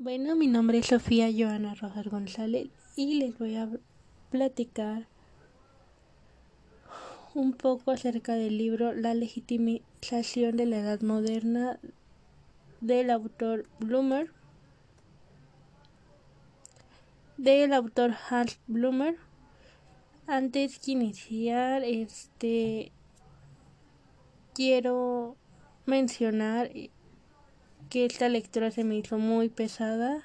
Bueno, mi nombre es Sofía Joana Rojas González y les voy a platicar un poco acerca del libro La legitimización de la edad moderna del autor Bloomer, del autor Hans Bloomer. Antes que iniciar, este quiero mencionar que esta lectura se me hizo muy pesada.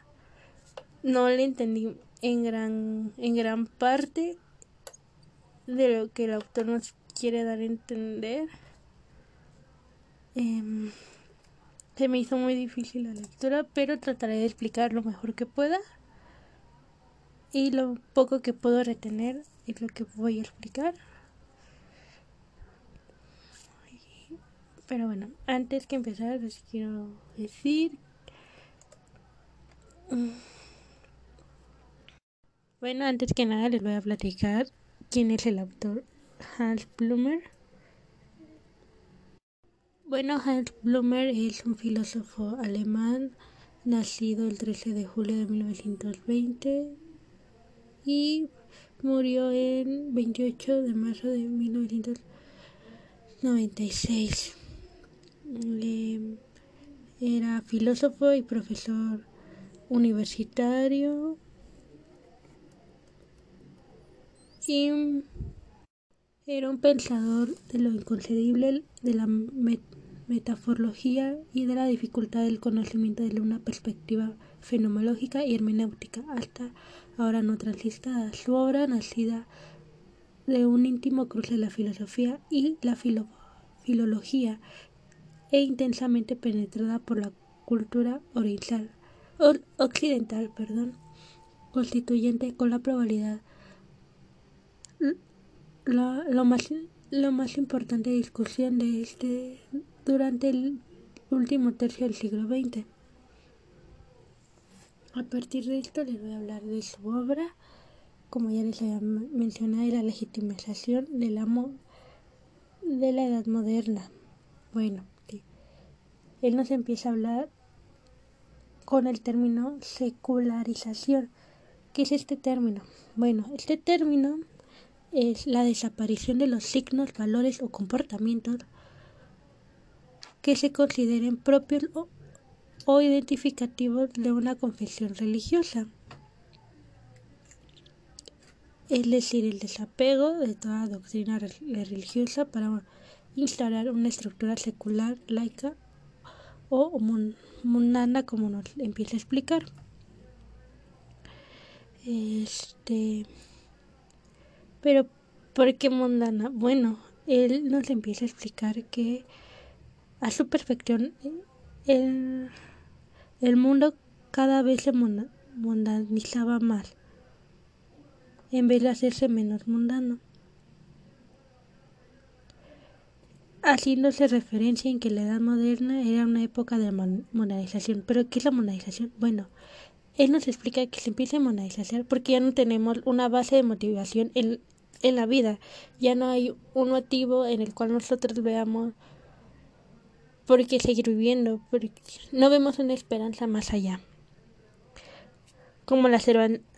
No la entendí en gran, en gran parte de lo que el autor nos quiere dar a entender. Em, se me hizo muy difícil la lectura, pero trataré de explicar lo mejor que pueda. Y lo poco que puedo retener es lo que voy a explicar. Pero bueno, antes que empezar les quiero decir... Bueno, antes que nada les voy a platicar quién es el autor Hans Blumer. Bueno, Hans Blumer es un filósofo alemán nacido el 13 de julio de 1920 y murió el 28 de marzo de 1996 era filósofo y profesor universitario y era un pensador de lo inconcebible de la metaforología y de la dificultad del conocimiento desde una perspectiva fenomenológica y hermenéutica hasta ahora no transistada. Su obra, nacida de un íntimo cruce de la filosofía y la filología, e intensamente penetrada por la cultura oriental, occidental, perdón, constituyente con la probabilidad la, lo, más, lo más importante discusión de este durante el último tercio del siglo XX. A partir de esto les voy a hablar de su obra, como ya les había mencionado, de la legitimización del amo de la edad moderna. Bueno, él nos empieza a hablar con el término secularización. ¿Qué es este término? Bueno, este término es la desaparición de los signos, valores o comportamientos que se consideren propios o, o identificativos de una confesión religiosa. Es decir, el desapego de toda doctrina religiosa para instaurar una estructura secular, laica o mundana como nos empieza a explicar. Este, pero ¿por qué mundana? Bueno, él nos empieza a explicar que a su perfección el, el mundo cada vez se mundanizaba más en vez de hacerse menos mundano. Haciéndose referencia en que la edad moderna era una época de monadización. ¿Pero qué es la monadización? Bueno, él nos explica que se empieza a monadizar porque ya no tenemos una base de motivación en, en la vida. Ya no hay un motivo en el cual nosotros veamos por qué seguir viviendo, porque no vemos una esperanza más allá. Como la,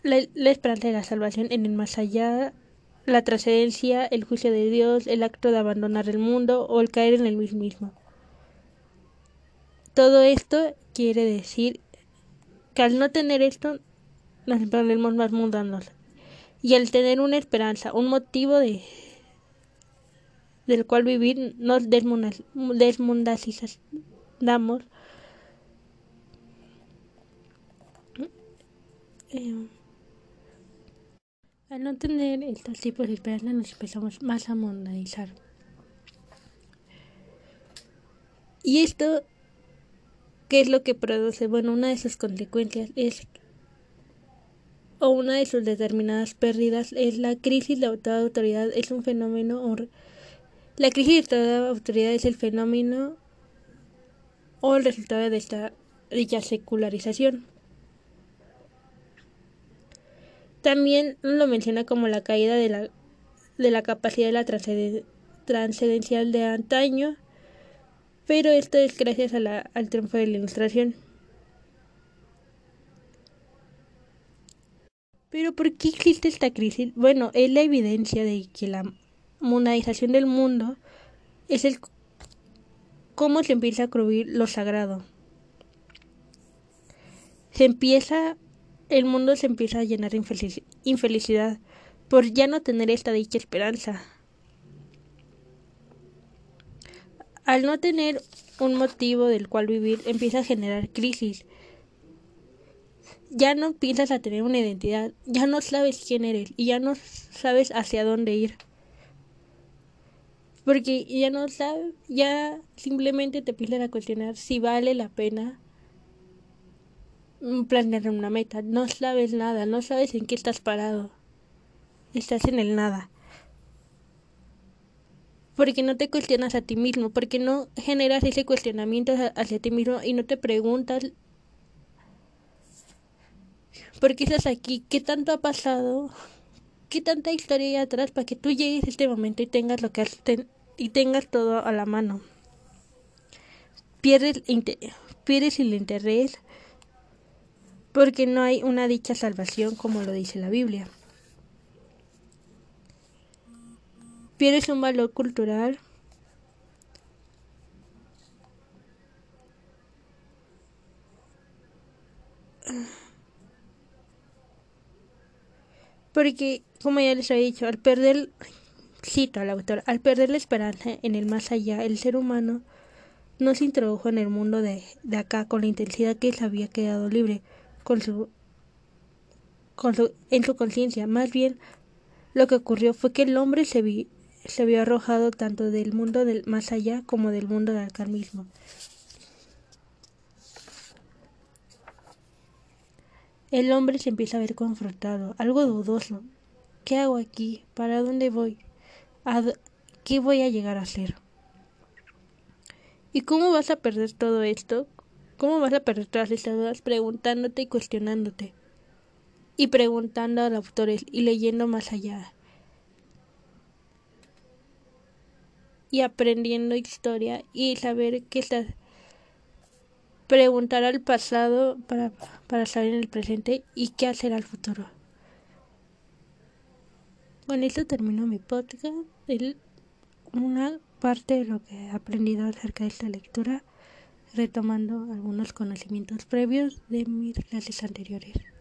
la esperanza de la salvación en el más allá la trascendencia, el juicio de Dios, el acto de abandonar el mundo o el caer en el mismo. Todo esto quiere decir que al no tener esto nos ponemos más mundanos. Y al tener una esperanza, un motivo de del cual vivir, nos desmundacizamos. Eh, al no tener estos tipos de esperanza nos empezamos más a mundanizar. Y esto, ¿qué es lo que produce? Bueno, una de sus consecuencias es, o una de sus determinadas pérdidas es la crisis de autoridad. Es un fenómeno, la crisis de autoridad es el fenómeno o el resultado de esta dicha secularización. También lo menciona como la caída de la, de la capacidad de la transcendencial de antaño, pero esto es gracias a la, al triunfo de la ilustración. Pero ¿por qué existe esta crisis? Bueno, es la evidencia de que la mundialización del mundo es el cómo se empieza a cruir lo sagrado. Se empieza, el mundo se empieza a llenar de infelicidad por ya no tener esta dicha esperanza. Al no tener un motivo del cual vivir, empieza a generar crisis. Ya no piensas a tener una identidad, ya no sabes quién eres y ya no sabes hacia dónde ir porque ya no sabes, ya simplemente te piden a cuestionar si vale la pena planear una meta. No sabes nada, no sabes en qué estás parado. Estás en el nada. Porque no te cuestionas a ti mismo, porque no generas ese cuestionamiento hacia ti mismo y no te preguntas por qué estás aquí, qué tanto ha pasado, qué tanta historia hay atrás para que tú llegues a este momento y tengas lo que has, y tengas todo a la mano. Pierdes, pierdes el interés porque no hay una dicha salvación como lo dice la Biblia. Pierdes un valor cultural. Porque, como ya les he dicho, al perder Cito al autor, al perder la esperanza en el más allá, el ser humano no se introdujo en el mundo de, de acá con la intensidad que se había quedado libre con su, con su, en su conciencia. Más bien, lo que ocurrió fue que el hombre se, vi, se vio arrojado tanto del mundo del más allá como del mundo del acá mismo. El hombre se empieza a ver confrontado, algo dudoso. ¿Qué hago aquí? ¿Para dónde voy? qué voy a llegar a ser. ¿Y cómo vas a perder todo esto? ¿Cómo vas a perder estas dudas preguntándote y cuestionándote? Y preguntando a los autores y leyendo más allá. Y aprendiendo historia y saber qué estás. Preguntar al pasado para, para saber en el presente y qué hacer al futuro. Con esto termino mi podcast. una parte de lo que he aprendido acerca de esta lectura, retomando algunos conocimientos previos de mis clases anteriores.